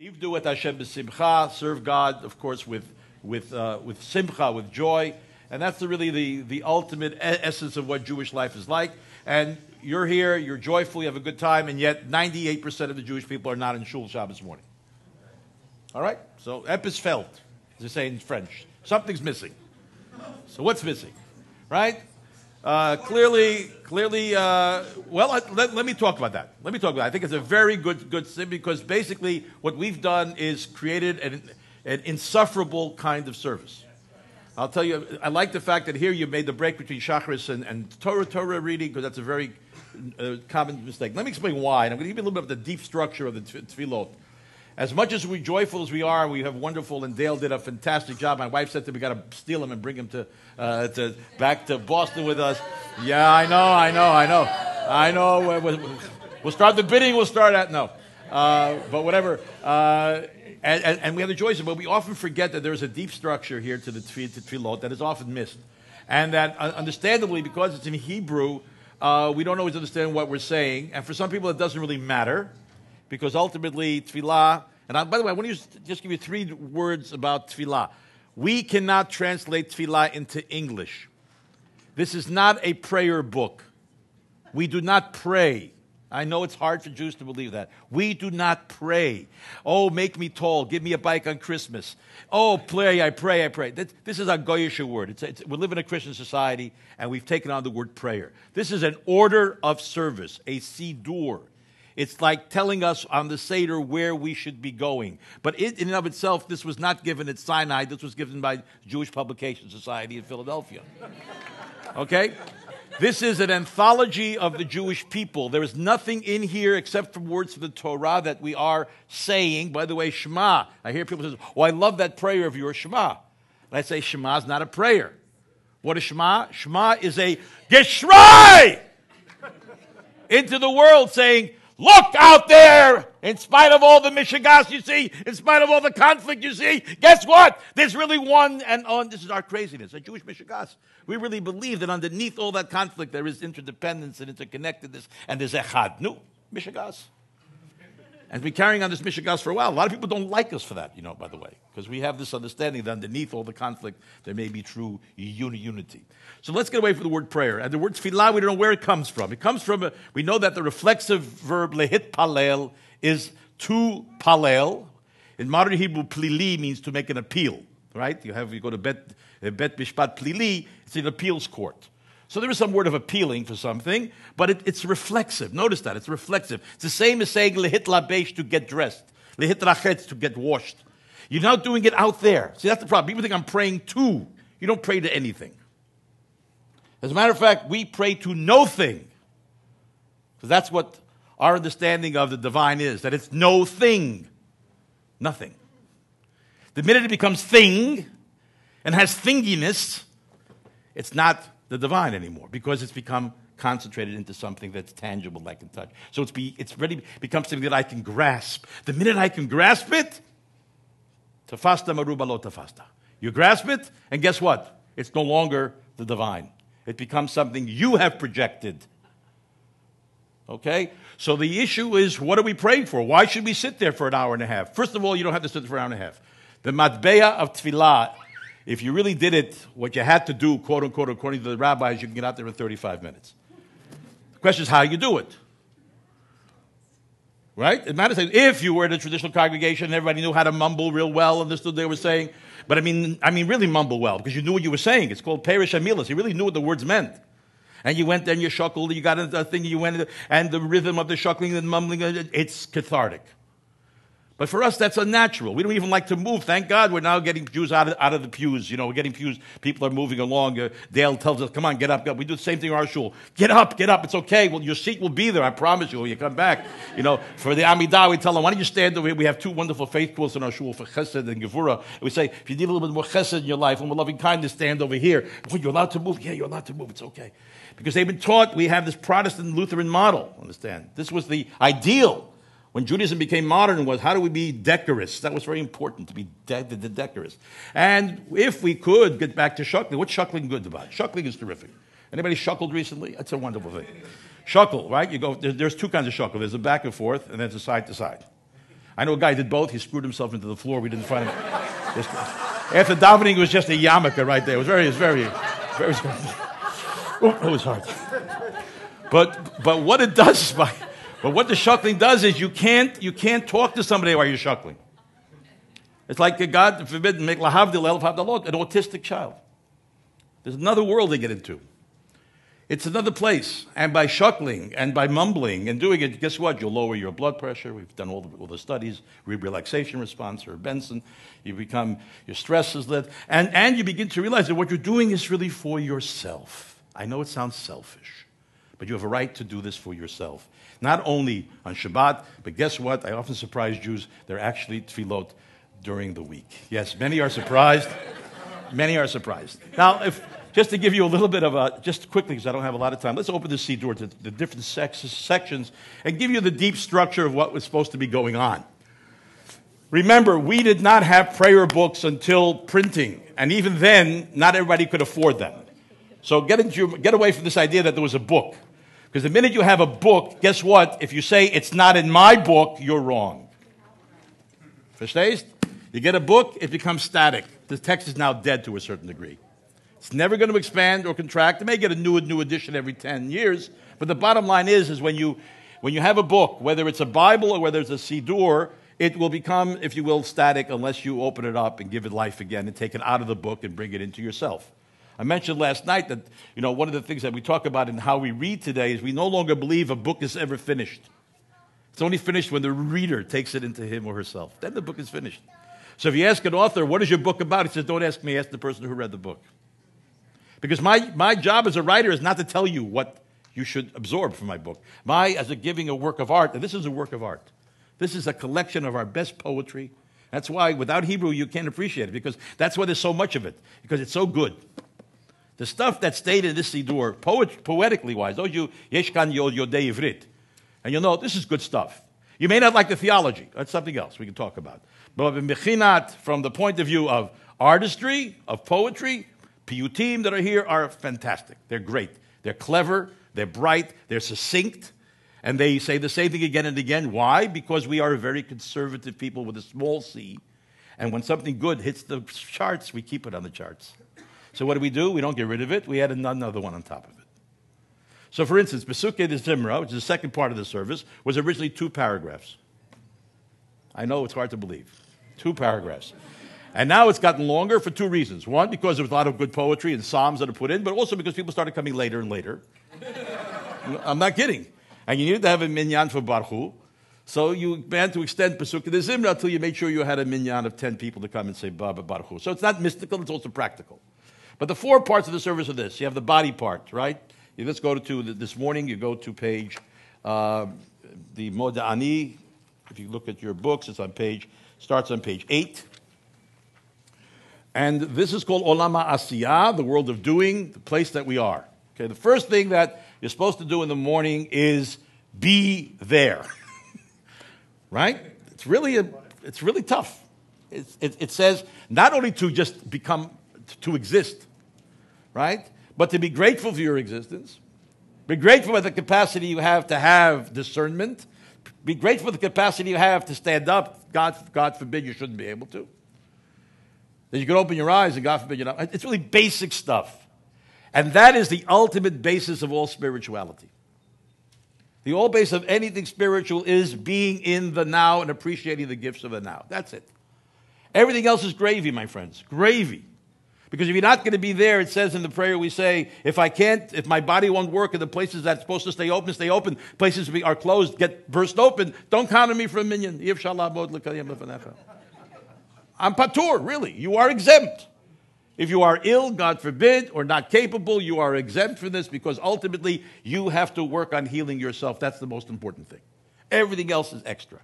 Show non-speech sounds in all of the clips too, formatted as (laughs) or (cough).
Ivdu et Hashem b'simcha, serve God, of course, with, with, uh, with simcha, with joy. And that's the, really the, the ultimate essence of what Jewish life is like. And you're here, you're joyful, you have a good time, and yet 98% of the Jewish people are not in shul Shabbos morning. All right? So, epis felt, as they say in French. Something's missing. So, what's missing? Right? Uh, clearly, clearly, uh, well, uh, let, let me talk about that. Let me talk about that. I think it's a very good, good thing because basically what we've done is created an, an insufferable kind of service. I'll tell you, I like the fact that here you made the break between Shacharis and, and Torah, Torah reading because that's a very uh, common mistake. Let me explain why, and I'm going to give you a little bit of the deep structure of the tefillot. As much as we're joyful as we are, we have wonderful, and Dale did a fantastic job. My wife said to me, we got to steal him and bring him to, uh, to, back to Boston with us. Yeah, I know, I know, I know. I know. We'll, we'll start the bidding, we'll start at, no. Uh, but whatever. Uh, and, and, and, we have the choice, but we often forget that there's a deep structure here to the tefillot that is often missed. And that, uh, understandably, because it's in Hebrew, uh, we don't always understand what we're saying. And for some people, it doesn't really matter because ultimately, tefillah, and I, by the way, I want to just give you three words about tefillah. We cannot translate tefillah into English. This is not a prayer book. We do not pray. I know it's hard for Jews to believe that. We do not pray. Oh, make me tall. Give me a bike on Christmas. Oh, pray, I pray, I pray. This is a Goyish word. It's, it's, we live in a Christian society, and we've taken on the word prayer. This is an order of service, a sidur. It's like telling us on the Seder where we should be going. But it, in and of itself, this was not given at Sinai. This was given by Jewish Publication Society in Philadelphia. Okay? This is an anthology of the Jewish people. There is nothing in here except for words of the Torah that we are saying. By the way, Shema. I hear people say, Oh, I love that prayer of yours, Shema. And I say, Shema is not a prayer. What is Shema? Shema is a geschrei into the world saying, Look out there! In spite of all the Michigas you see, in spite of all the conflict you see, guess what? There's really one, and oh, this is our craziness, a Jewish Michigas. We really believe that underneath all that conflict there is interdependence and interconnectedness, and there's echad. No, Michigas. And we're carrying on this mission, Mishigas for a while. A lot of people don't like us for that, you know, by the way, because we have this understanding that underneath all the conflict, there may be true unity. So let's get away from the word prayer. And the word tefillah, we don't know where it comes from. It comes from, a, we know that the reflexive verb lehit palel is to palel. In modern Hebrew, plili means to make an appeal, right? You have, you go to bet, uh, bet mishpat plili, it's an appeals court. So there is some word of appealing for something, but it, it's reflexive. Notice that, it's reflexive. It's the same as saying lehit labesh to get dressed, lehit rachetz to get washed. You're not doing it out there. See, that's the problem. People think I'm praying to. You don't pray to anything. As a matter of fact, we pray to no thing. Because that's what our understanding of the divine is that it's no thing, nothing. The minute it becomes thing and has thinginess, it's not the divine anymore because it's become concentrated into something that's tangible, I can touch. So it's, be, it's ready become something that I can grasp. The minute I can grasp it, tafasta maruba lo tafasta. You grasp it, and guess what? It's no longer the divine. It becomes something you have projected. Okay? So the issue is what are we praying for? Why should we sit there for an hour and a half? First of all, you don't have to sit for an hour and a half. The matbeya of tefillah if you really did it, what you had to do, quote unquote, according to the rabbis, you can get out there in 35 minutes. The question is how you do it. Right? It matters if you were in a traditional congregation and everybody knew how to mumble real well, understood they were saying. But I mean, I mean, really mumble well because you knew what you were saying. It's called Perish Amilas. You really knew what the words meant. And you went there and you shuckled, you got a thing, you went, and the rhythm of the shuckling and mumbling, it's cathartic. But for us, that's unnatural. We don't even like to move. Thank God we're now getting Jews out of, out of the pews. You know, we're getting pews. People are moving along. Uh, Dale tells us, come on, get up, get up. We do the same thing in our shul. Get up, get up. It's okay. Well, your seat will be there. I promise you when you come back. You know, for the Amidah, we tell them, why don't you stand over here? We have two wonderful faith quotes in our shul for chesed and gevura. We say, if you need a little bit more chesed in your life and more loving kindness, stand over here. Well, you're allowed to move. Yeah, you're allowed to move. It's okay. Because they've been taught we have this Protestant Lutheran model, understand? This was the ideal when Judaism became modern was how do we be decorous? That was very important to be de- de- decorous. And if we could get back to shuckling, what's shuckling good about? Shuckling is terrific. Anybody shuckled recently? That's a wonderful thing. Shuckle, right? You go. There's, two kinds of shuckle. There's a back and forth, and then there's a side to side. I know a guy did both. He screwed himself into the floor. We didn't find him. After davening, it was just a yarmulke right there. It was very, it was very, very. (laughs) Oh, it was hard. But, but what it does, by, but what the shuckling does is you can't, you can't talk to somebody while you're shuckling. It's like uh, God forbid, make lahavdil elf an autistic child. There's another world they get into. It's another place. And by shuckling and by mumbling and doing it, guess what? You'll lower your blood pressure. We've done all the, all the studies, relaxation response or Benson. You become, your stress is lit. And, and you begin to realize that what you're doing is really for yourself. I know it sounds selfish, but you have a right to do this for yourself. Not only on Shabbat, but guess what? I often surprise Jews. They're actually tefillot during the week. Yes, many are surprised. (laughs) many are surprised. Now, if just to give you a little bit of a, just quickly, because I don't have a lot of time, let's open the siddur to the different sections and give you the deep structure of what was supposed to be going on. Remember, we did not have prayer books until printing, and even then, not everybody could afford them. So get, into, get away from this idea that there was a book. Because the minute you have a book, guess what? If you say it's not in my book, you're wrong. Verstehst? You get a book, it becomes static. The text is now dead to a certain degree. It's never going to expand or contract. It may get a new, new edition every 10 years, but the bottom line is, is when you, when you have a book, whether it's a Bible or whether it's a Siddur, it will become, if you will, static unless you open it up and give it life again and take it out of the book and bring it into yourself. I mentioned last night that, you know, one of the things that we talk about in how we read today is we no longer believe a book is ever finished. It's only finished when the reader takes it into him or herself. Then the book is finished. So if you ask an author, what is your book about? He says, don't ask me, ask the person who read the book. Because my, my job as a writer is not to tell you what you should absorb from my book. My, as a giving a work of art, and this is a work of art. This is a collection of our best poetry. That's why without Hebrew you can't appreciate it, because that's why there's so much of it, because it's so good. The stuff that stayed in this Siddur, poet, poetically wise, those you, Yeshkan Yod Yodei Ivrit, and you'll know this is good stuff. You may not like the theology. That's something else we can talk about. But in Mechinat, from the point of view of artistry, of poetry, piyutim that are here are fantastic. They're great. They're clever, they're bright, they're succinct, and they say the same thing again and again. Why? Because we are a very conservative people with a small c. And when something good hits the charts, we keep it on the charts. So what do we do? We don't get rid of it. We add another one on top of it. So, for instance, Pesukei de Zimra, which is the second part of the service, was originally two paragraphs. I know it's hard to believe. Two paragraphs. And now it's gotten longer for two reasons. One, because there was a lot of good poetry and psalms that are put in, but also because people started coming later and later. (laughs) I'm not kidding. And you needed to have a minyan for Barchu So you began to extend Pesukei de Zimra until you made sure you had a minyan of 10 people to come and say Baba Barchu So it's not mystical, it's also practical. But the four parts of the service are this. You have the body part, right? You, let's go to, this morning, you go to page, uh, the Moda'ani. If you look at your books, it's on page, starts on page 8. And this is called Olama Asiya, the world of doing, the place that we are. Okay, the first thing that you're supposed to do in the morning is be there. (laughs) right? It's really, a, it's really tough. It, it says not only to just become, to exist, right? But to be grateful for your existence. Be grateful for the capacity you have to have discernment. Be grateful for the capacity you have to stand up. God, God forbid you shouldn't be able to. That you can open your eyes and God forbid you not. It's really basic stuff. And that is the ultimate basis of all spirituality. The all base of anything spiritual is being in the now and appreciating the gifts of the now. That's it. Everything else is gravy, my friends. Gravy. Because if you're not going to be there, it says in the prayer we say, if I can't, if my body won't work in the places that's supposed to stay open, stay open. Places that are closed, get burst open. Don't count on me for a minyan. I'm patur, really. You are exempt. If you are ill, God forbid, or not capable, you are exempt from this because ultimately you have to work on healing yourself. That's the most important thing. Everything else is extra.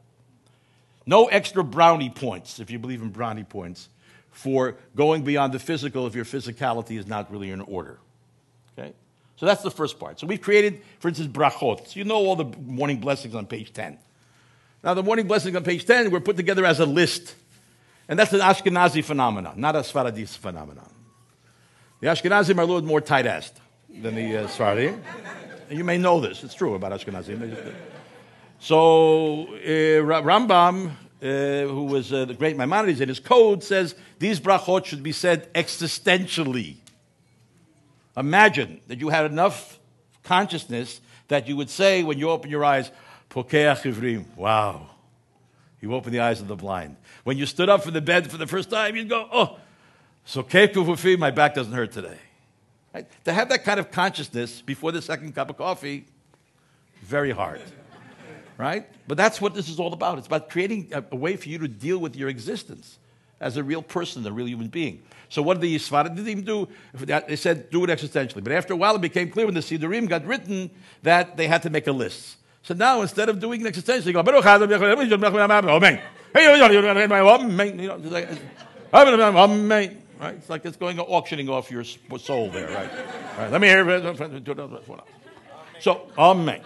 No extra brownie points, if you believe in brownie points, for going beyond the physical if your physicality is not really in order. Okay? So that's the first part. So we've created, for instance, brachot. So you know all the morning blessings on page 10. Now, the morning blessings on page 10 were put together as a list and that's an Ashkenazi phenomenon, not a Sfaradi phenomenon. The Ashkenazim are a little more tight-assed than the uh, Sfaradim. you may know this. It's true about Ashkenazim. So uh, Rambam uh, who was uh, the great Maimonides, in his code says these brachot should be said existentially. Imagine that you had enough consciousness that you would say when you open your eyes, Pokeach Ivrim, wow. You open the eyes of the blind. When you stood up from the bed for the first time, you'd go, oh, so Kefufufi, my back doesn't hurt today. Right? To have that kind of consciousness before the second cup of coffee, very hard. Right? But that's what this is all about. It's about creating a, a, way for you to deal with your existence as a real person, a real human being. So what did the Sfaradim do? They said, do it existentially. But after a while, it became clear when the Sidurim got written that they had to make a list. So now, instead of doing it existentially, go, Right? It's like it's going auctioning off your soul there, right? right. Let me hear. So, amen.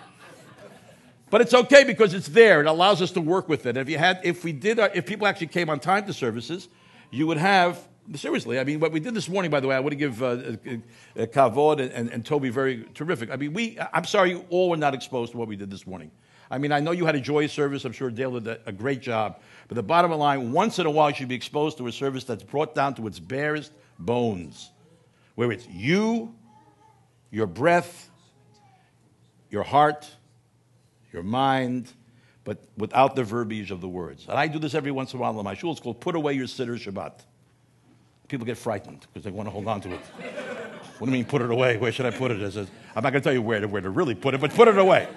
But it's okay because it's there. It allows us to work with it. If you had, if we did, if people actually came on time to services, you would have seriously. I mean, what we did this morning, by the way, I want to give uh, uh, uh, Kavod and, and, and, Toby very terrific. I mean, we. I'm sorry, you all were not exposed to what we did this morning. I mean, I know you had a joyous service. I'm sure Dale did a great job. But the bottom line, once in a while, you should be exposed to a service that's brought down to its barest bones, where it's you, your breath, your heart, your mind, but without the verbiage of the words. And I do this every once in a while in my shul. It's called Put Away Your Siddur Shabbat. People get frightened because they want to hold on to it. what do you mean, put it away? Where should I put it? I'm not going to tell you where to, where to really put it, but put it away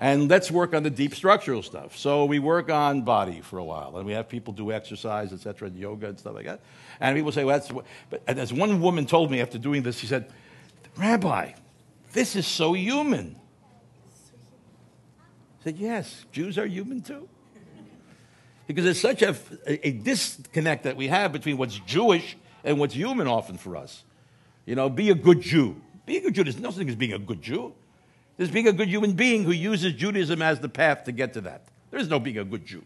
and let's work on the deep structural stuff. So we work on body for a while, and we have people do exercise, etc., and yoga and stuff like that. And people say, "Well, that's." But as one woman told me after doing this, she said, "Rabbi, this is so human." Said, "Yes, Jews are human too." Because there's such a, a, a disconnect that we have between what's Jewish and what's human often for us. You know, be a good Jew. Being a good Jew, there's no such thing as being a good Jew. There's being a good human being who uses Judaism as the path to get to that. There is no being a good Jew.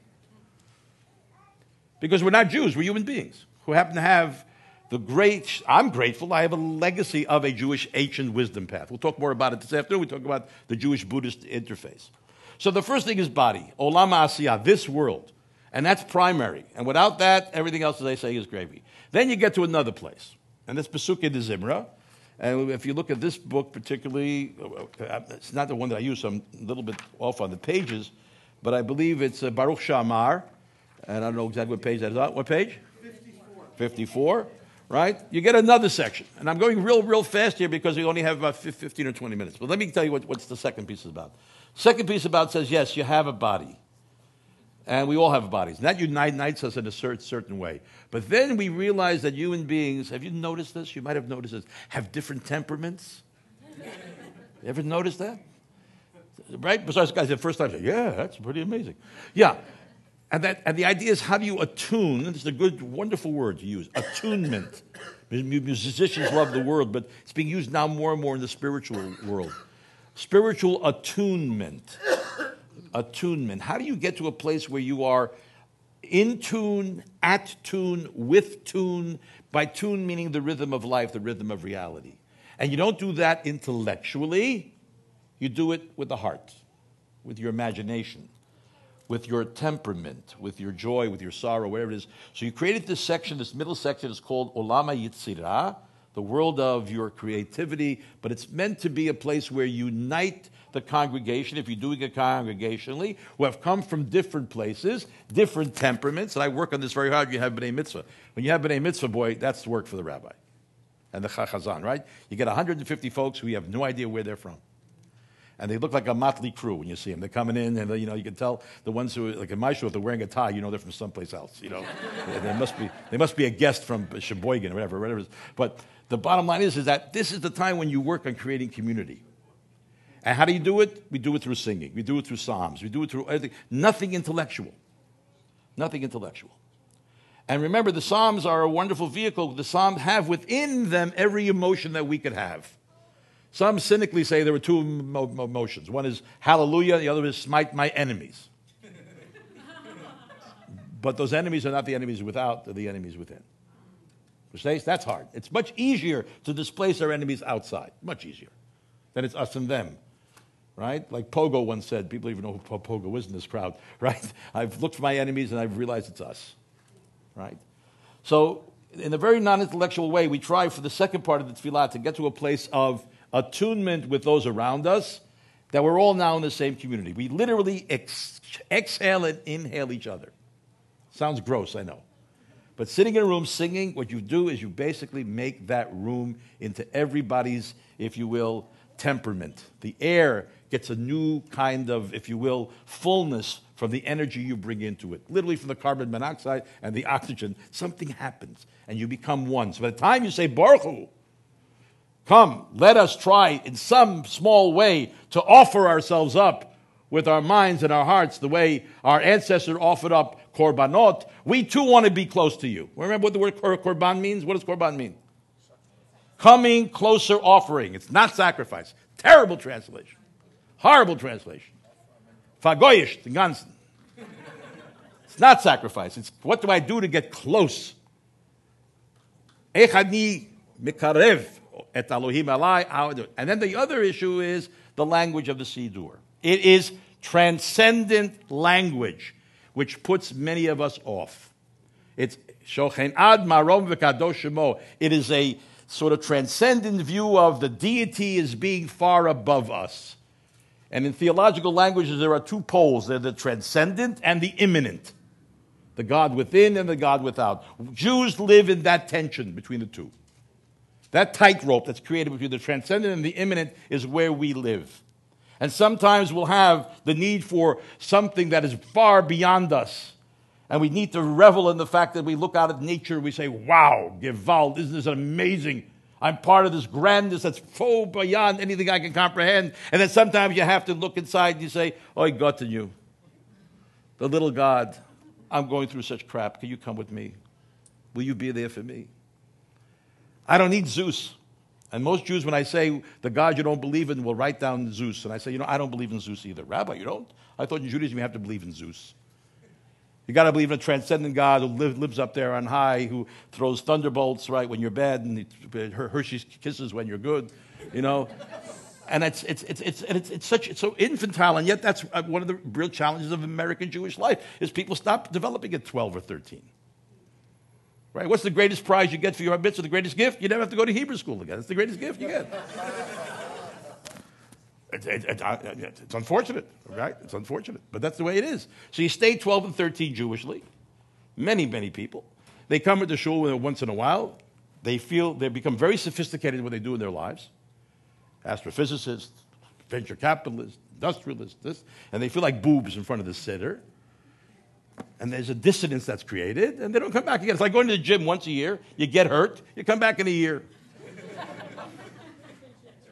Because we're not Jews, we're human beings who happen to have the great, I'm grateful, I have a legacy of a Jewish ancient wisdom path. We'll talk more about it this afternoon. We talk about the Jewish Buddhist interface. So the first thing is body, olam asiyah, this world. And that's primary. And without that, everything else, as I say, is gravy. Then you get to another place. And that's Pesukei de Zimra. And if you look at this book particularly, it's not the one that I use, so I'm a little bit off on the pages, but I believe it's uh, Baruch She'amar, and I don't know exactly what page that is. What page? 54. 54, right? You get another section. And I'm going real, real fast here because we only have about 15 or 20 minutes. But let me tell you what, what's the second piece is about. Second piece about says, yes, you have a body. And we all have bodies. And that unites us in a certain way. But then we realize that human beings, have you noticed this? You might have noticed this, have different temperaments. you ever noticed that? Right? Besides, guys, the first time, yeah, that's pretty amazing. Yeah. And, that, and the idea is how do you attune? This is a good, wonderful word to use attunement. Musicians love the word, but it's being used now more and more in the spiritual world. Spiritual attunement attunement. How do you get to a place where you are in tune, at tune, with tune, by tune meaning the rhythm of life, the rhythm of reality? And you don't do that intellectually, you do it with the heart, with your imagination, with your temperament, with your joy, with your sorrow, whatever it is. So you created this section, this middle section is called Olama Yitzirah, the world of your creativity, but it's meant to be a place where you unite the congregation, if you're doing it congregationally, who have come from different places, different temperaments, and I work on this very hard. You have B'nai Mitzvah. When you have B'nai Mitzvah, boy, that's the work for the rabbi and the Chazan, right? You get 150 folks who you have no idea where they're from. And they look like a motley crew when you see them. They're coming in, and you know you can tell the ones who, like in my show, if they're wearing a tie, you know they're from someplace else. You know, (laughs) they must be they must be a guest from Sheboygan or whatever, whatever. But the bottom line is, is that this is the time when you work on creating community. And how do you do it? We do it through singing. We do it through psalms. We do it through everything. Nothing intellectual. Nothing intellectual. And remember, the psalms are a wonderful vehicle. The psalms have within them every emotion that we could have. Some cynically say there were two emotions. One is hallelujah, the other is smite my enemies. (laughs) but those enemies are not the enemies without, they're the enemies within. Which that's hard. It's much easier to displace our enemies outside. Much easier than it's us and them right? Like Pogo once said, people even know who Pogo is in this crowd, (laughs) right? I've looked for my enemies and I've realized it's us, right? So, in a very non intellectual way, we try for the second part of the tefillah to get to a place of attunement with those around us that we're all now in the same community. We literally ex- exhale and inhale each other. Sounds gross, I know. But sitting in a room singing, what you do is you basically make that room into everybody's, if you will, temperament. The air gets a new kind of, if you will, fullness from the energy you bring into it. Literally from the carbon monoxide and the oxygen, something happens and you become one. So by the time you say Baruch Hu, come, let us try in some small way to offer ourselves up with our minds and our hearts the way our ancestors offered up korbanot, we too want to be close to you. Remember what the word korban means? What does korban mean? Coming closer offering. It's not sacrifice. Terrible translation. Horrible translation. Fagoyish, the ganzen. It's not sacrifice. It's what do I do to get close? Echani mikarev et Elohim alai. And then the other issue is the language of the Siddur. It is transcendent language which puts many of us off. It's Shochen Ad Marom It is a sort of transcendent view of the deity as being far above us. And in theological languages, there are two poles they're the transcendent and the immanent the God within and the God without. Jews live in that tension between the two. That tightrope that's created between the transcendent and the immanent is where we live. And sometimes we'll have the need for something that is far beyond us. And we need to revel in the fact that we look out at nature, and we say, wow, Gewalt, isn't this amazing? I'm part of this grandness that's far beyond anything I can comprehend. And then sometimes you have to look inside and you say, Oh, God to you. The little God, I'm going through such crap. Can you come with me? Will you be there for me? I don't need Zeus. And most Jews, when I say the God you don't believe in, will write down Zeus. And I say, you know, I don't believe in Zeus either. Rabbi, you don't? I thought in Judaism you have to believe in Zeus. You got to believe in a transcendent God who live, lives up there on high, who throws thunderbolts right when you're bad, and Hershey's kisses when you're good, you know. and it's, it's, it's, it's, it's, it's such it's so infantile, and yet that's uh, one of the real challenges of American Jewish life is people stop developing at 12 or 13. Right? What's the greatest prize you get for your mitzvah? The greatest gift? You never have to go to Hebrew school again. It's the greatest gift you get. (laughs) It's, uh, it's, it's, unfortunate, right? It's unfortunate, but that's the way it is. So you stay 12 and 13 Jewishly. Many, many people. They come into shul once in a while. They feel they become very sophisticated in what they do in their lives. Astrophysicists, venture capitalists, industrialists, this, and they feel like boobs in front of the siddur and there's a dissonance that's created, and they don't come back again. It's like going to the gym once a year. You get hurt, you come back in a year.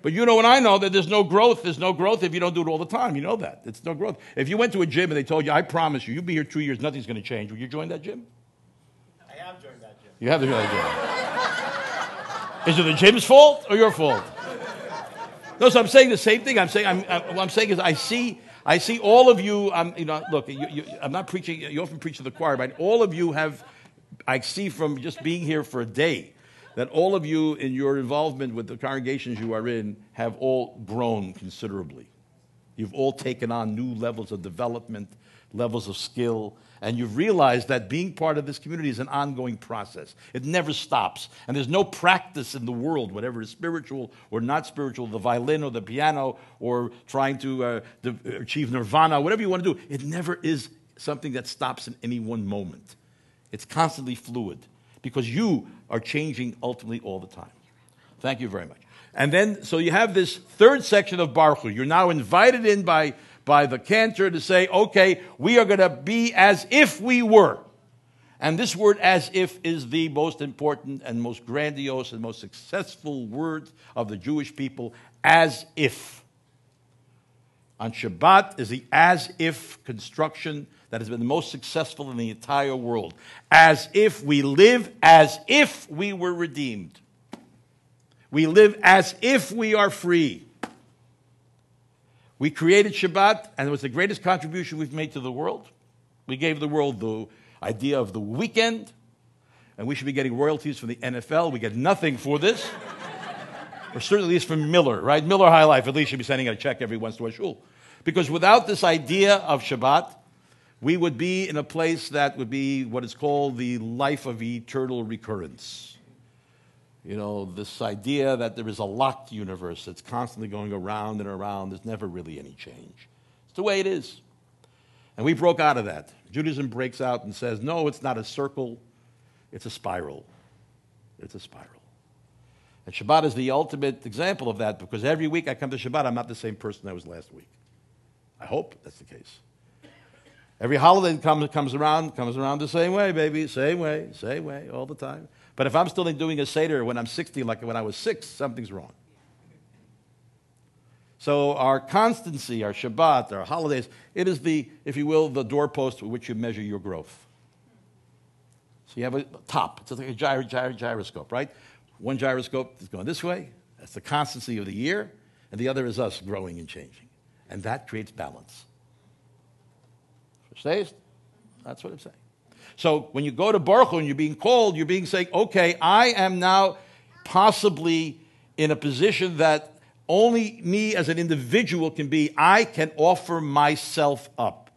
but you know and I know that there's no growth. There's no growth if you don't do it all the time. You know that. It's no growth. If you went to a gym and they told you, I promise you, you'll be here two years, nothing's going to change, would you join that gym? I have joined that gym. You have joined that gym. Is it the gym's fault or your fault? No, so I'm saying the same thing. I'm saying, I'm, I'm, what I'm saying is I see I see all of you, um, you know, look, you, you, I'm not preaching, you often preach to the choir, but all of you have, I see from just being here for a day, that all of you in your involvement with the congregations you are in have all grown considerably. You've all taken on new levels of development, levels of skill, and you've realized that being part of this community is an ongoing process. It never stops. And there's no practice in the world, whatever is spiritual or not spiritual, the violin or the piano or trying to uh, achieve nirvana, whatever you want to do, it never is something that stops in any one moment. It's constantly fluid because you are changing ultimately all the time. Thank you very much. And then, so you have this third section of Barchu You're now invited in by by the cantor to say, okay, we are going to be as if we were. And this word as if is the most important and most grandiose and most successful word of the Jewish people, as if. On Shabbat is the as if construction that has been the most successful in the entire world. As if we live as if we were redeemed. We live as if we are free. We created Shabbat, and it was the greatest contribution we've made to the world. We gave the world the idea of the weekend, and we should be getting royalties from the NFL. We get nothing for this. (laughs) or certainly at least from Miller, right? Miller High Life at least should be sending a check every once in a shul. Because without this idea of Shabbat, we would be in a place that would be what is called the life of eternal recurrence. You know, this idea that there is a locked universe that's constantly going around and around, there's never really any change. It's the way it is. And we broke out of that. Judaism breaks out and says, no, it's not a circle, it's a spiral. It's a spiral. And Shabbat is the ultimate example of that because every week I come to Shabbat, I'm not the same person I was last week. I hope that's the case. Every holiday comes, comes around, comes around the same way, baby. Same way, same way, all the time. But if I'm still doing a Seder when I'm 60, like when I was six, something's wrong. So our constancy, our Shabbat, our holidays, it is the, if you will, the doorpost with which you measure your growth. So you have a top. It's like a gyro, gyro, gyroscope, right? One gyroscope is going this way. That's the constancy of the year. And the other is us growing and changing. And that creates balance. That's what I'm saying. So when you go to Barchu and you're being called, you're being saying, okay, I am now possibly in a position that only me as an individual can be. I can offer myself up.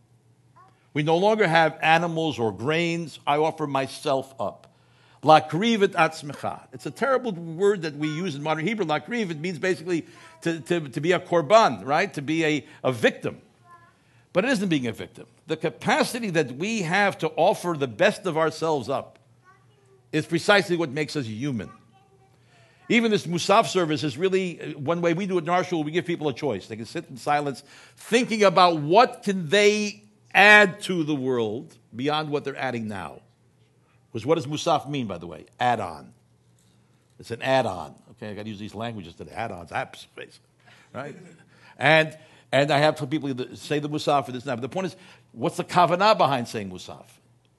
We no longer have animals or grains. I offer myself up. Lakriv et atzmecha. It's a terrible word that we use in modern Hebrew. Lakriv, it means basically to, to, to be a korban, right? To be a, a victim. But it isn't being a victim. The capacity that we have to offer the best of ourselves up is precisely what makes us human. Even this Musaf service is really uh, one way we do it in our shul. We give people a choice. They can sit in silence, thinking about what can they add to the world beyond what they're adding now. Because what does Musaf mean, by the way? Add on. It's an add on. Okay, I got to use these languages today. Add ons, apps, basically. Right? And and I have people say the Musaf for this now. But the point is, what's the kavanah behind saying Musaf?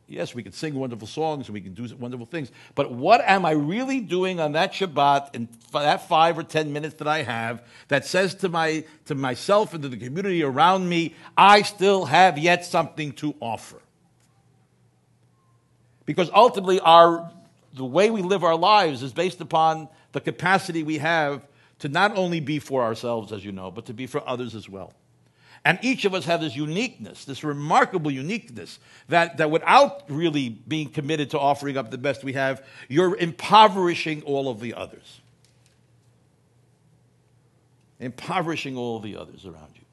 Yes, we can sing wonderful songs and we can do wonderful things. But what am I really doing on that Shabbat in that five or ten minutes that I have that says to, my, to myself and to the community around me, I still have yet something to offer? Because ultimately, our, the way we live our lives is based upon the capacity we have to not only be for ourselves, as you know, but to be for others as well. And each of us have this uniqueness, this remarkable uniqueness, that, that without really being committed to offering up the best we have, you're impoverishing all of the others. Impoverishing all the others around you.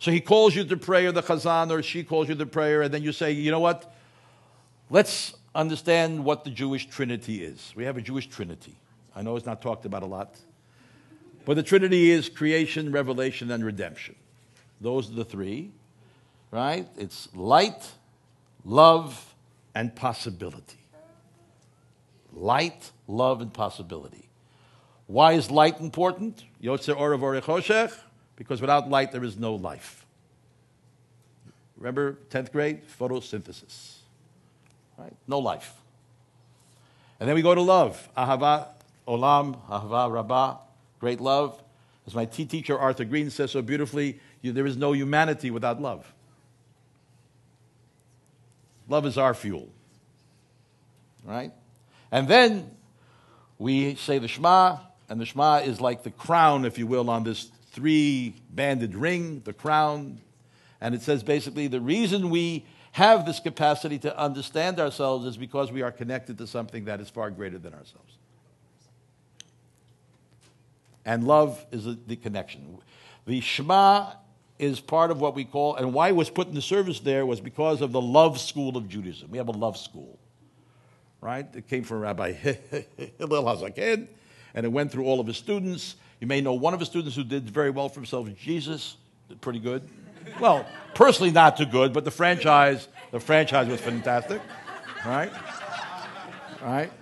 So he calls you to prayer, the chazan, or she calls you to prayer, and then you say, you know what? Let's understand what the Jewish Trinity is. We have a Jewish Trinity. I know it's not talked about a lot. But the Trinity is creation, revelation, and redemption. Those are the three, right? It's light, love, and possibility. Light, love, and possibility. Why is light important? Orav Because without light, there is no life. Remember 10th grade? Photosynthesis. Right? No life. And then we go to love. Ahava, olam, ahava, rabbah great love. As my tea teacher Arthur Green says so beautifully, you, there is no humanity without love. Love is our fuel. Right? And then we say the Shema, and the Shema is like the crown, if you will, on this three banded ring, the crown. And it says basically the reason we have this capacity to understand ourselves is because we are connected to something that is far greater than ourselves. And love is the connection. The Shema is part of what we call, and why it was put in the service there was because of the love school of Judaism. We have a love school, right? It came from Rabbi (laughs) Hillel Hazaken, and it went through all of his students. You may know one of his students who did very well for himself, Jesus, pretty good. Well, personally not too good, but the franchise, the franchise was fantastic, right? Right?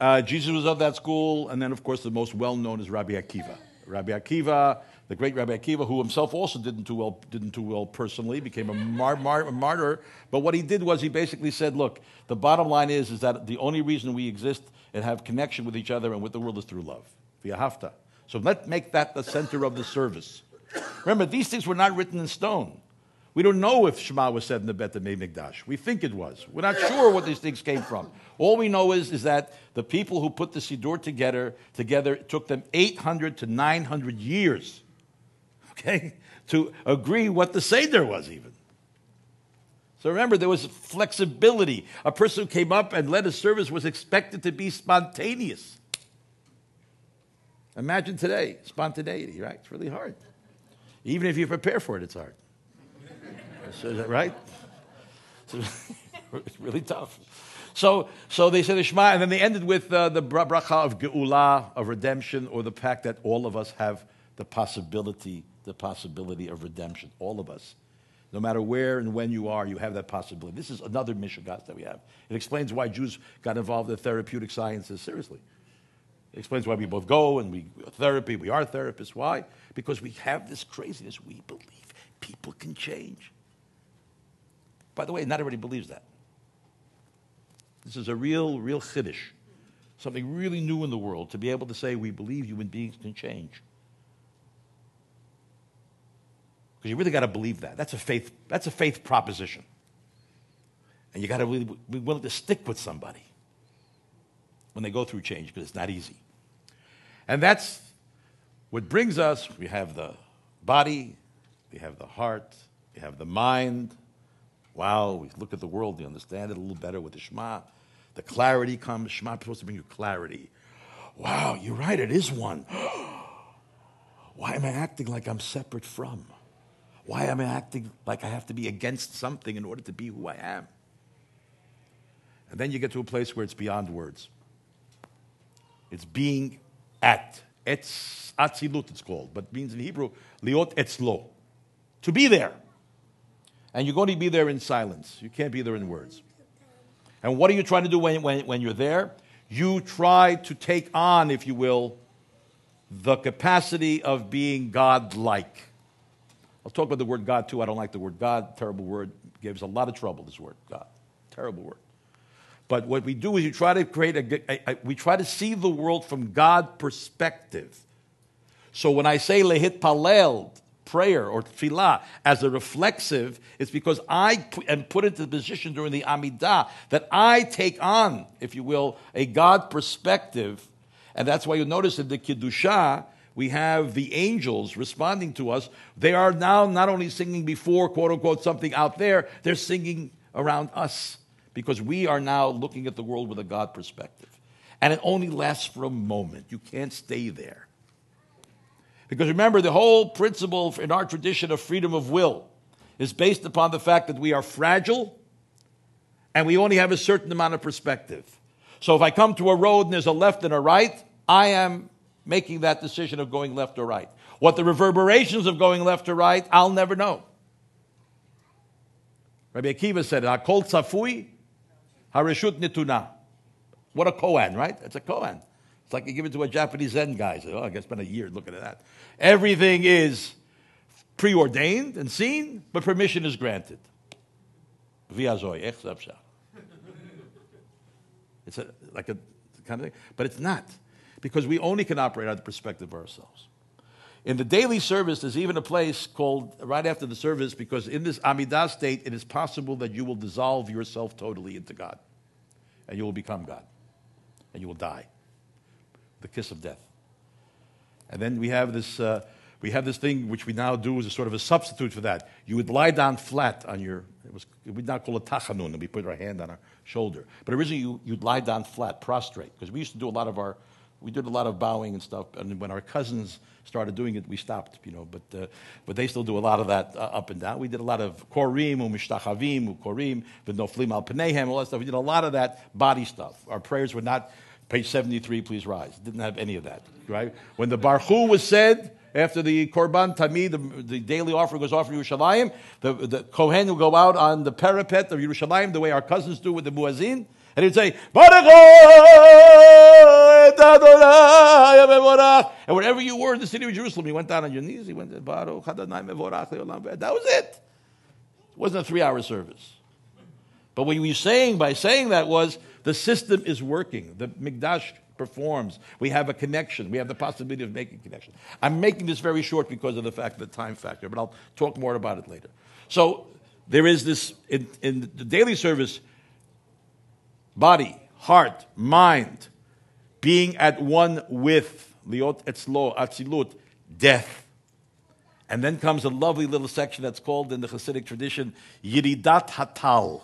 Uh, Jesus was of that school, and then, of course, the most well known is Rabbi Akiva. Rabbi Akiva, the great Rabbi Akiva, who himself also didn't do well, didn't do well personally, became a, mar- mar- a martyr. But what he did was he basically said, look, the bottom line is, is that the only reason we exist and have connection with each other and with the world is through love. V'yahavta. So let's make that the center of the service. Remember, these things were not written in stone. We don't know if Shema was said in the Bet Mikdash. We think it was. We're not sure what these things came from. All we know is, is that the people who put the Siddur together, together it took them 800 to 900 years, (laughs) okay, to agree what the Seder was even. So remember, there was flexibility. A person who came up and led a service was expected to be spontaneous. Imagine today, spontaneity, right? It's really hard. Even if you prepare for it, it's hard. (laughs) So, right? So, (laughs) it's really tough. So, so they said the and then they ended with uh, the bracha of Geula, of redemption, or the fact that all of us have the possibility, the possibility of redemption. All of us. No matter where and when you are, you have that possibility. This is another Mishagas that we have. It explains why Jews got involved in therapeutic sciences seriously. It explains why we both go and we therapy, we are therapists. Why? Because we have this craziness. We believe people can change. By the way, not everybody believes that. This is a real, real chiddush, something really new in the world to be able to say we believe human beings can change. Because you really got to believe that. That's a faith. That's a faith proposition, and you got to really be willing to stick with somebody when they go through change because it's not easy. And that's what brings us. We have the body, we have the heart, we have the mind, Wow, we look at the world, you understand it a little better with the Shema. The clarity comes. Shema is supposed to bring you clarity. Wow, you're right, it is one. (gasps) Why am I acting like I'm separate from? Why am I acting like I have to be against something in order to be who I am? And then you get to a place where it's beyond words. It's being at. Etz atzilut, it's called, but means in Hebrew, liot etzlo. To be there. And you're going to be there in silence. You can't be there in words. And what are you trying to do when, when, when you're there? You try to take on, if you will, the capacity of being God like. I'll talk about the word God too. I don't like the word God. Terrible word. Gives a lot of trouble, this word, God. Terrible word. But what we do is you try to create a, a, a we try to see the world from God perspective. So when I say lehit palel, prayer or tefillah as a reflexive, it's because I am put into the position during the Amidah that I take on, if you will, a God perspective. And that's why you notice in the Kedusha, we have the angels responding to us. They are now not only singing before, quote unquote, something out there, they're singing around us because we are now looking at the world with a God perspective. And it only lasts for a moment. You can't stay there. Because remember, the whole principle in our tradition of freedom of will is based upon the fact that we are fragile and we only have a certain amount of perspective. So if I come to a road and there's a left and a right, I am making that decision of going left or right. What the reverberations of going left or right, I'll never know. Rabbi Akiva said, "Hakol tzafui, harishut nituna." What a koan, right? It's a koan. It's like you give it to a Japanese Zen guy. Say, oh, I guess spend a year looking at that. Everything is preordained and seen, but permission is granted. Exapsha. Eh? (laughs) It's a, like a kind of thing, but it's not because we only can operate out of the perspective of ourselves. In the daily service, there's even a place called right after the service because in this Amidah state, it is possible that you will dissolve yourself totally into God and you will become God and you will die the kiss of death. And then we have this, uh, we have this thing which we now do as a sort of a substitute for that. You would lie down flat on your, it was, we now call it tachanun, and we put our hand on our shoulder. But originally you, you'd lie down flat, prostrate, because we used to do a lot of our, we did a lot of bowing and stuff. And when our cousins started doing it, we stopped, you know. But, uh, but they still do a lot of that uh, up and down. We did a lot of korim, umishtachavim, ukorim, v'noflim al penehem, all that stuff. We did a lot of that body stuff. Our prayers were not Page 73, please rise. Didn't have any of that, right? When the Baruch was said, after the Korban Tamid, the, the, daily offering was offered in Yerushalayim, the, the Kohen would go out on the parapet of Yerushalayim the way our cousins do with the Muazzin, and he'd say, and wherever you were in the city of Jerusalem, you went down on your knees, he went, Baruch That was it. It wasn't a three hour service. But what he was saying by saying that was, the system is working. The Mikdash performs. We have a connection. We have the possibility of making connection. I'm making this very short because of the fact of the time factor, but I'll talk more about it later. So there is this in, in the daily service body, heart, mind, being at one with liot etzlo, atzilut, death. And then comes a lovely little section that's called in the Hasidic tradition Yiridat Hatal.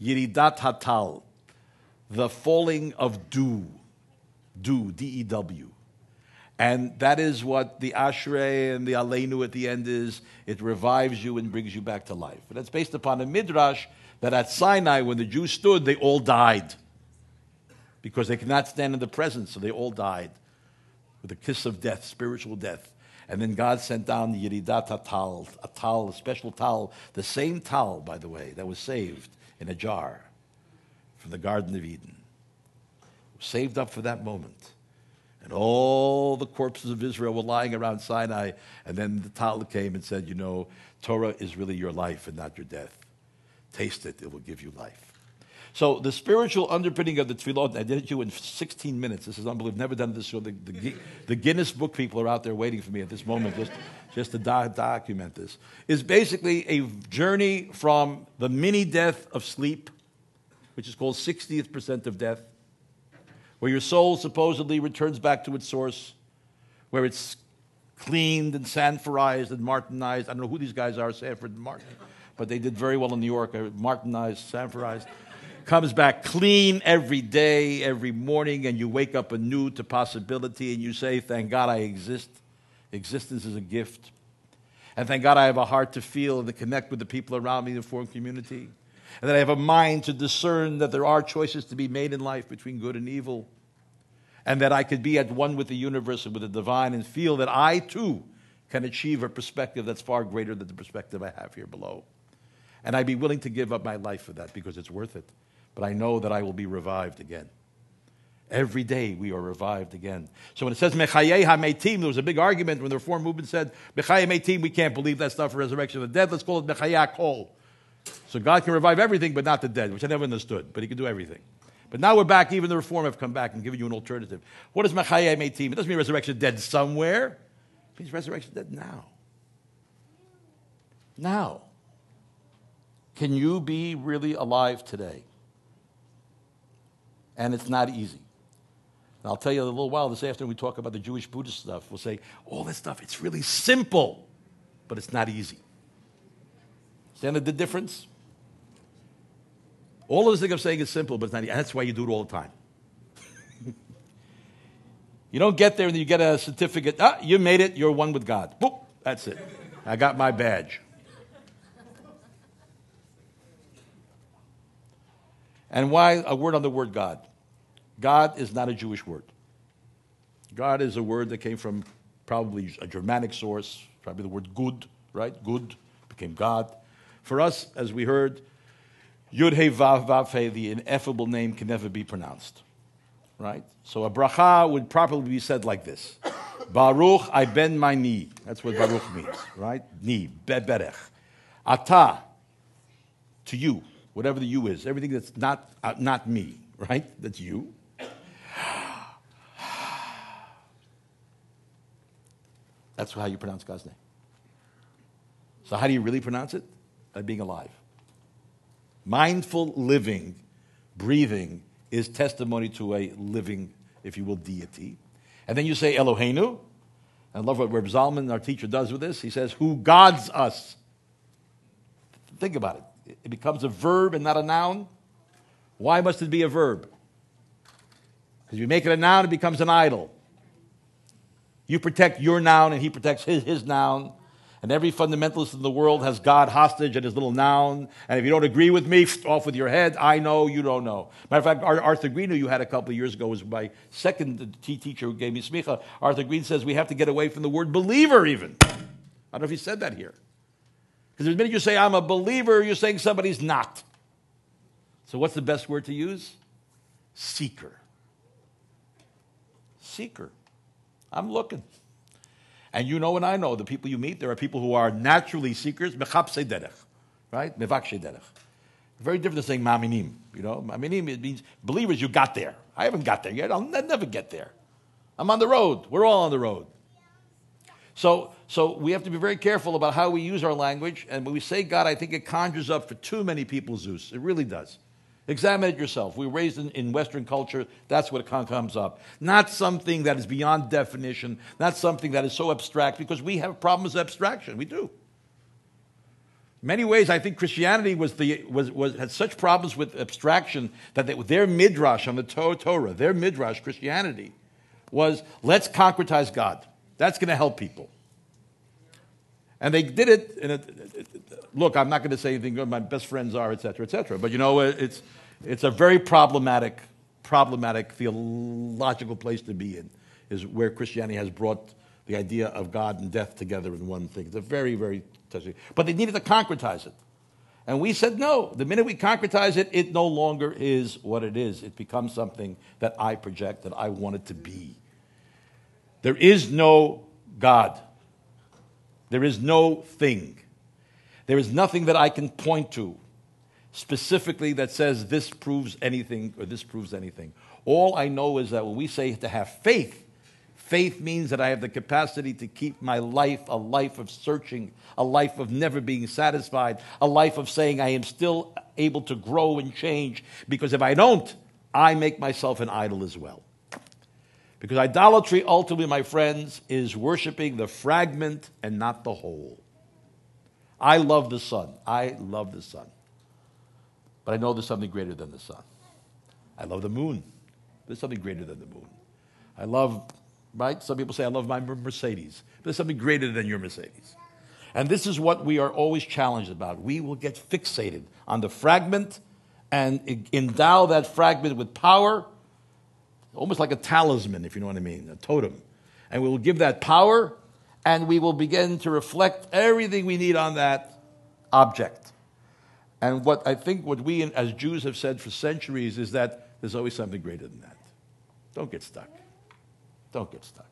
Yiridat Hatal, the falling of dew. Dew, D E W. And that is what the Ashrei and the Aleinu at the end is. It revives you and brings you back to life. But that's based upon a midrash that at Sinai, when the Jews stood, they all died because they could not stand in the presence, so they all died with a kiss of death, spiritual death. And then God sent down the Yeridat Tal, a tal, a special tal, the same tal, by the way, that was saved in a jar from the Garden of Eden. Saved up for that moment. And all the corpses of Israel were lying around Sinai. And then the tal came and said, You know, Torah is really your life and not your death. Taste it, it will give you life. So the spiritual underpinning of the tefillot, I did it to you in 16 minutes. This is unbelievable. Never done this. So the, the, the, Guinness Book people are out there waiting for me at this moment just, just to document this. Is basically a journey from the mini death of sleep, which is called 60th percent of death, where your soul supposedly returns back to its source, where it's cleaned and sanforized and martinized. I don't know who these guys are, Sanford and Martin, but they did very well in New York. Martinized, sanforized comes back clean every day, every morning, and you wake up anew to possibility and you say, Thank God I exist. Existence is a gift. And thank God I have a heart to feel and to connect with the people around me to form community. And that I have a mind to discern that there are choices to be made in life between good and evil. And that I could be at one with the universe and with the divine and feel that I too can achieve a perspective that's far greater than the perspective I have here below. And I'd be willing to give up my life for that because it's worth it but I know that I will be revived again. Every day we are revived again. So when it says Mechayeh HaMeitim, there was a big argument when the Reform movement said Mechayeh HaMeitim, we can't believe that stuff resurrection of the dead. Let's call it Mechayeh Kol. So God can revive everything, but not the dead, which I never understood. But He can do everything. But now we're back. Even the Reform have come back and given you an alternative. What is Mechayeh HaMeitim? It doesn't mean resurrection dead somewhere. It means resurrection dead now. Now. Can you be really alive today? And it's not easy. And I'll tell you a little while this afternoon we talk about the Jewish Buddhist stuff. We'll say, all this stuff, it's really simple, but it's not easy. Understand the difference? All of this thing I'm saying is simple, but it's not easy. That's why you do it all the time. (laughs) you don't get there and you get a certificate. Ah, you made it, you're one with God. Boop, that's it. I got my badge. And why a word on the word God? God is not a Jewish word. God is a word that came from probably a Germanic source, probably the word good, right? Good became God. For us, as we heard, Yud He Vav Vav He, the ineffable name, can never be pronounced, right? So a bracha would properly be said like this: (coughs) Baruch I bend my knee. That's what Baruch means, right? Knee, berech. Ata, to you whatever the you is, everything that's not, uh, not me, right? That's you. That's how you pronounce God's name. So, how do you really pronounce it? By being alive. Mindful living, breathing, is testimony to a living, if you will, deity. And then you say Eloheinu. I love what Reb Zalman, our teacher, does with this. He says, Who gods us. Think about it it becomes a verb and not a noun. Why must it be a verb? Because you make it a noun, it becomes an idol. You protect your noun, and he protects his, his noun. And every fundamentalist in the world has God hostage and his little noun. And if you don't agree with me, off with your head. I know, you don't know. Matter of fact, Arthur Green, who you had a couple of years ago, was my second teacher who gave me smicha. Arthur Green says we have to get away from the word believer, even. I don't know if he said that here. Because the minute you say, I'm a believer, you're saying somebody's not. So, what's the best word to use? Seeker. Seeker. I'm looking. And you know and I know the people you meet, there are people who are naturally seekers, right? Very different than saying maminim. You know, maminim it means believers. You got there. I haven't got there yet. I'll never get there. I'm on the road. We're all on the road. So, so we have to be very careful about how we use our language. And when we say God, I think it conjures up for too many people Zeus. It really does. Examine it yourself. We were raised in, in Western culture. That's what comes up. Not something that is beyond definition, not something that is so abstract, because we have problems with abstraction. We do. In many ways, I think Christianity was the, was, was, had such problems with abstraction that they, their midrash on the Torah, their midrash, Christianity, was let's concretize God. That's going to help people. And they did it. In a, look, I'm not going to say anything good. My best friends are, et cetera, et cetera. But you know, it's, it's a very problematic, problematic theological place to be in, is where Christianity has brought the idea of God and death together in one thing. It's a very, very touchy. But they needed to concretize it. And we said no. The minute we concretize it, it no longer is what it is. It becomes something that I project, that I want it to be. There is no God. There is no thing. There is nothing that I can point to specifically that says this proves anything or this proves anything. All I know is that when we say to have faith, faith means that I have the capacity to keep my life a life of searching, a life of never being satisfied, a life of saying I am still able to grow and change, because if I don't, I make myself an idol as well. Because idolatry, ultimately, my friends, is worshiping the fragment and not the whole. I love the sun. I love the sun. But I know there's something greater than the sun. I love the moon. There's something greater than the moon. I love, right? Some people say, I love my Mercedes. But there's something greater than your Mercedes. And this is what we are always challenged about. We will get fixated on the fragment and endow that fragment with power almost like a talisman, if you know what I mean, a totem. And we will give that power, and we will begin to reflect everything we need on that object. And what I think what we as Jews have said for centuries is that there's always something greater than that. Don't get stuck. Don't get stuck.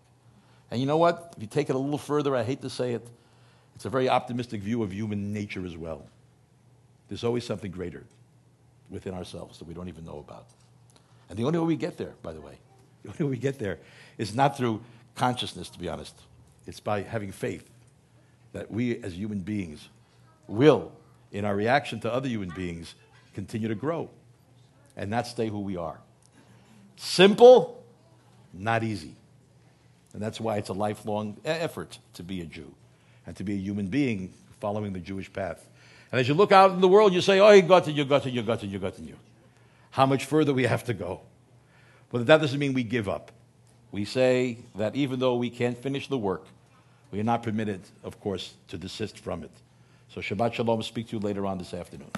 And you know what? If you take it a little further, I hate to say it, it's a very optimistic view of human nature as well. There's always something greater within ourselves that we don't even know about. And the only way we get there, by the way, (laughs) the only way we get there is not through consciousness, to be honest. It's by having faith that we as human beings will, in our reaction to other human beings, continue to grow and not stay who we are. Simple, not easy. And that's why it's a lifelong effort to be a Jew and to be a human being following the Jewish path. And as you look out in the world, you say, oh, you got it, you got it, you got it, you got it, you how much further we have to go. But that doesn't mean we give up. We say that even though we can't finish the work, we are not permitted, of course, to desist from it. So Shabbat Shalom. Speak to you later on this afternoon.